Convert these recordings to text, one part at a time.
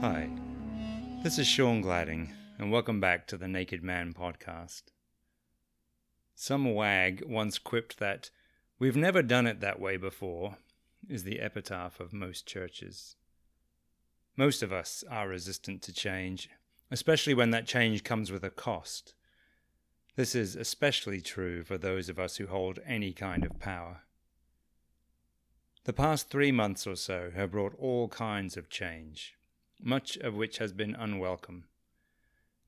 Hi, this is Sean Gladding, and welcome back to the Naked Man podcast. Some wag once quipped that we've never done it that way before is the epitaph of most churches. Most of us are resistant to change, especially when that change comes with a cost. This is especially true for those of us who hold any kind of power. The past three months or so have brought all kinds of change, much of which has been unwelcome.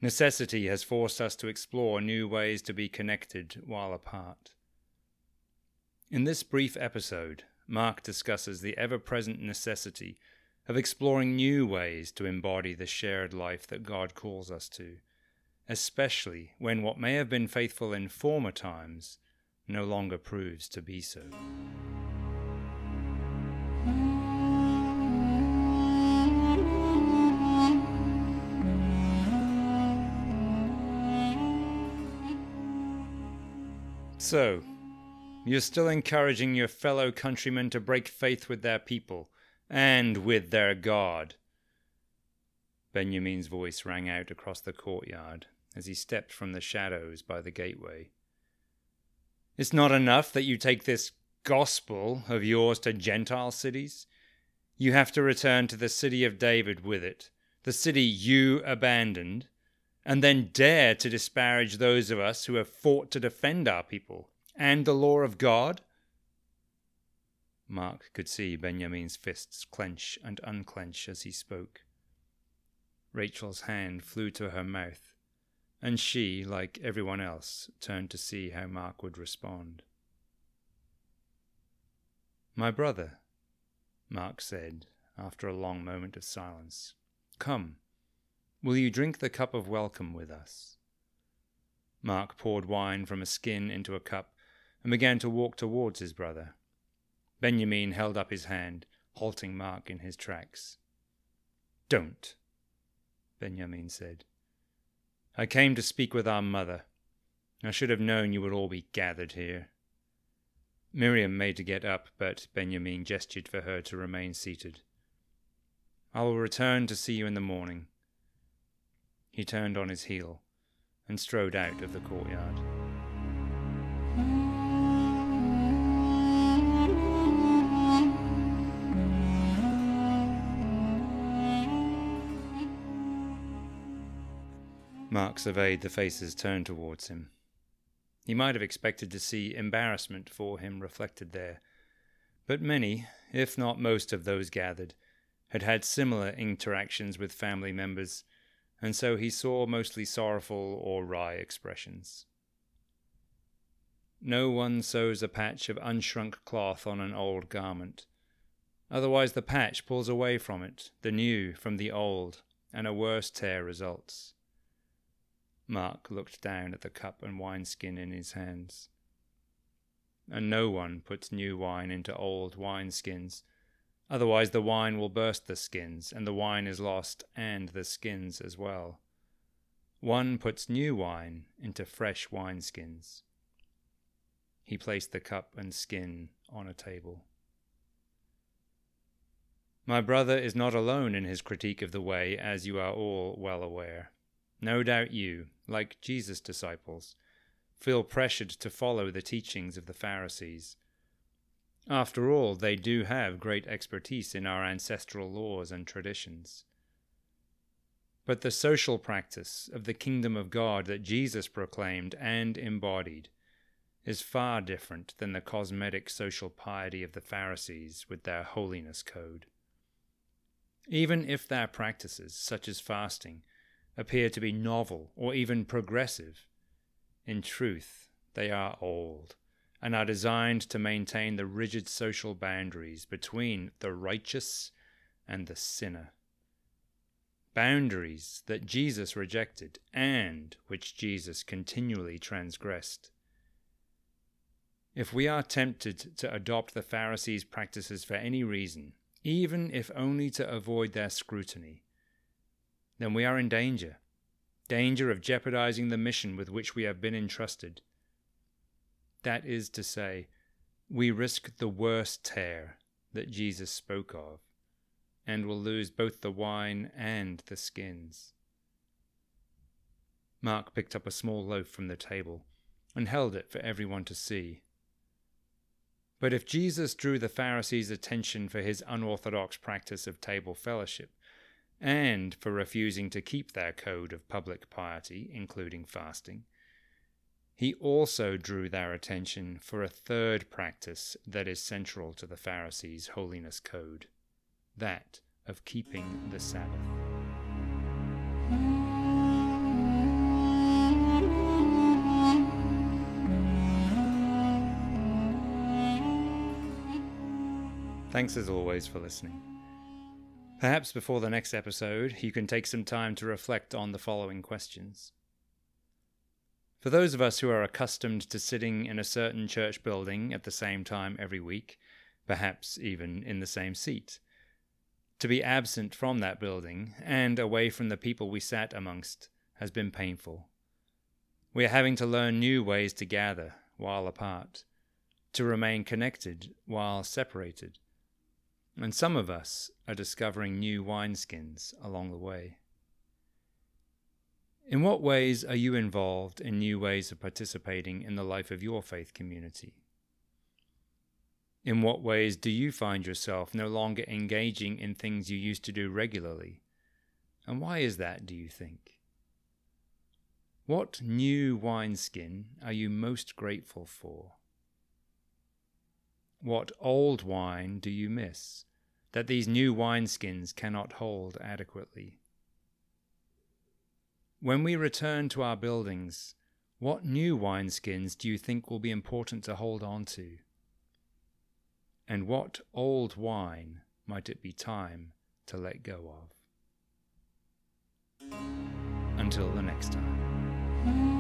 Necessity has forced us to explore new ways to be connected while apart. In this brief episode, Mark discusses the ever present necessity of exploring new ways to embody the shared life that God calls us to, especially when what may have been faithful in former times no longer proves to be so. So, you're still encouraging your fellow countrymen to break faith with their people and with their God. Benjamin's voice rang out across the courtyard as he stepped from the shadows by the gateway. It's not enough that you take this gospel of yours to Gentile cities. You have to return to the city of David with it, the city you abandoned, and then dare to disparage those of us who have fought to defend our people and the law of God? Mark could see Benjamin's fists clench and unclench as he spoke. Rachel's hand flew to her mouth, and she, like everyone else, turned to see how Mark would respond. My brother, Mark said after a long moment of silence, come, will you drink the cup of welcome with us? Mark poured wine from a skin into a cup and began to walk towards his brother. Benjamin held up his hand, halting Mark in his tracks. Don't, Benjamin said. I came to speak with our mother. I should have known you would all be gathered here. Miriam made to get up, but Benjamin gestured for her to remain seated. I will return to see you in the morning. He turned on his heel and strode out of the courtyard. Mark surveyed the faces turned towards him. He might have expected to see embarrassment for him reflected there, but many, if not most of those gathered, had had similar interactions with family members, and so he saw mostly sorrowful or wry expressions. No one sews a patch of unshrunk cloth on an old garment. Otherwise, the patch pulls away from it, the new from the old, and a worse tear results. Mark looked down at the cup and wineskin in his hands. And no one puts new wine into old wineskins. Otherwise, the wine will burst the skins, and the wine is lost, and the skins as well. One puts new wine into fresh wineskins. He placed the cup and skin on a table. My brother is not alone in his critique of the way, as you are all well aware. No doubt you, like Jesus' disciples, feel pressured to follow the teachings of the Pharisees. After all, they do have great expertise in our ancestral laws and traditions. But the social practice of the kingdom of God that Jesus proclaimed and embodied is far different than the cosmetic social piety of the Pharisees with their holiness code. Even if their practices, such as fasting, appear to be novel or even progressive. In truth, they are old and are designed to maintain the rigid social boundaries between the righteous and the sinner. Boundaries that Jesus rejected and which Jesus continually transgressed. If we are tempted to adopt the Pharisees' practices for any reason, even if only to avoid their scrutiny, then we are in danger. Danger of jeopardizing the mission with which we have been entrusted. That is to say, we risk the worst tear that Jesus spoke of, and will lose both the wine and the skins. Mark picked up a small loaf from the table and held it for everyone to see. But if Jesus drew the Pharisees' attention for his unorthodox practice of table fellowship, and for refusing to keep their code of public piety, including fasting, he also drew their attention for a third practice that is central to the Pharisees' holiness code that of keeping the Sabbath. Thanks as always for listening. Perhaps before the next episode, you can take some time to reflect on the following questions. For those of us who are accustomed to sitting in a certain church building at the same time every week, perhaps even in the same seat, to be absent from that building and away from the people we sat amongst has been painful. We are having to learn new ways to gather while apart, to remain connected while separated and some of us are discovering new wineskins along the way. In what ways are you involved in new ways of participating in the life of your faith community? In what ways do you find yourself no longer engaging in things you used to do regularly? And why is that, do you think? What new wineskin are you most grateful for? What old wine do you miss that these new wineskins cannot hold adequately? When we return to our buildings, what new wineskins do you think will be important to hold on to? And what old wine might it be time to let go of? Until the next time.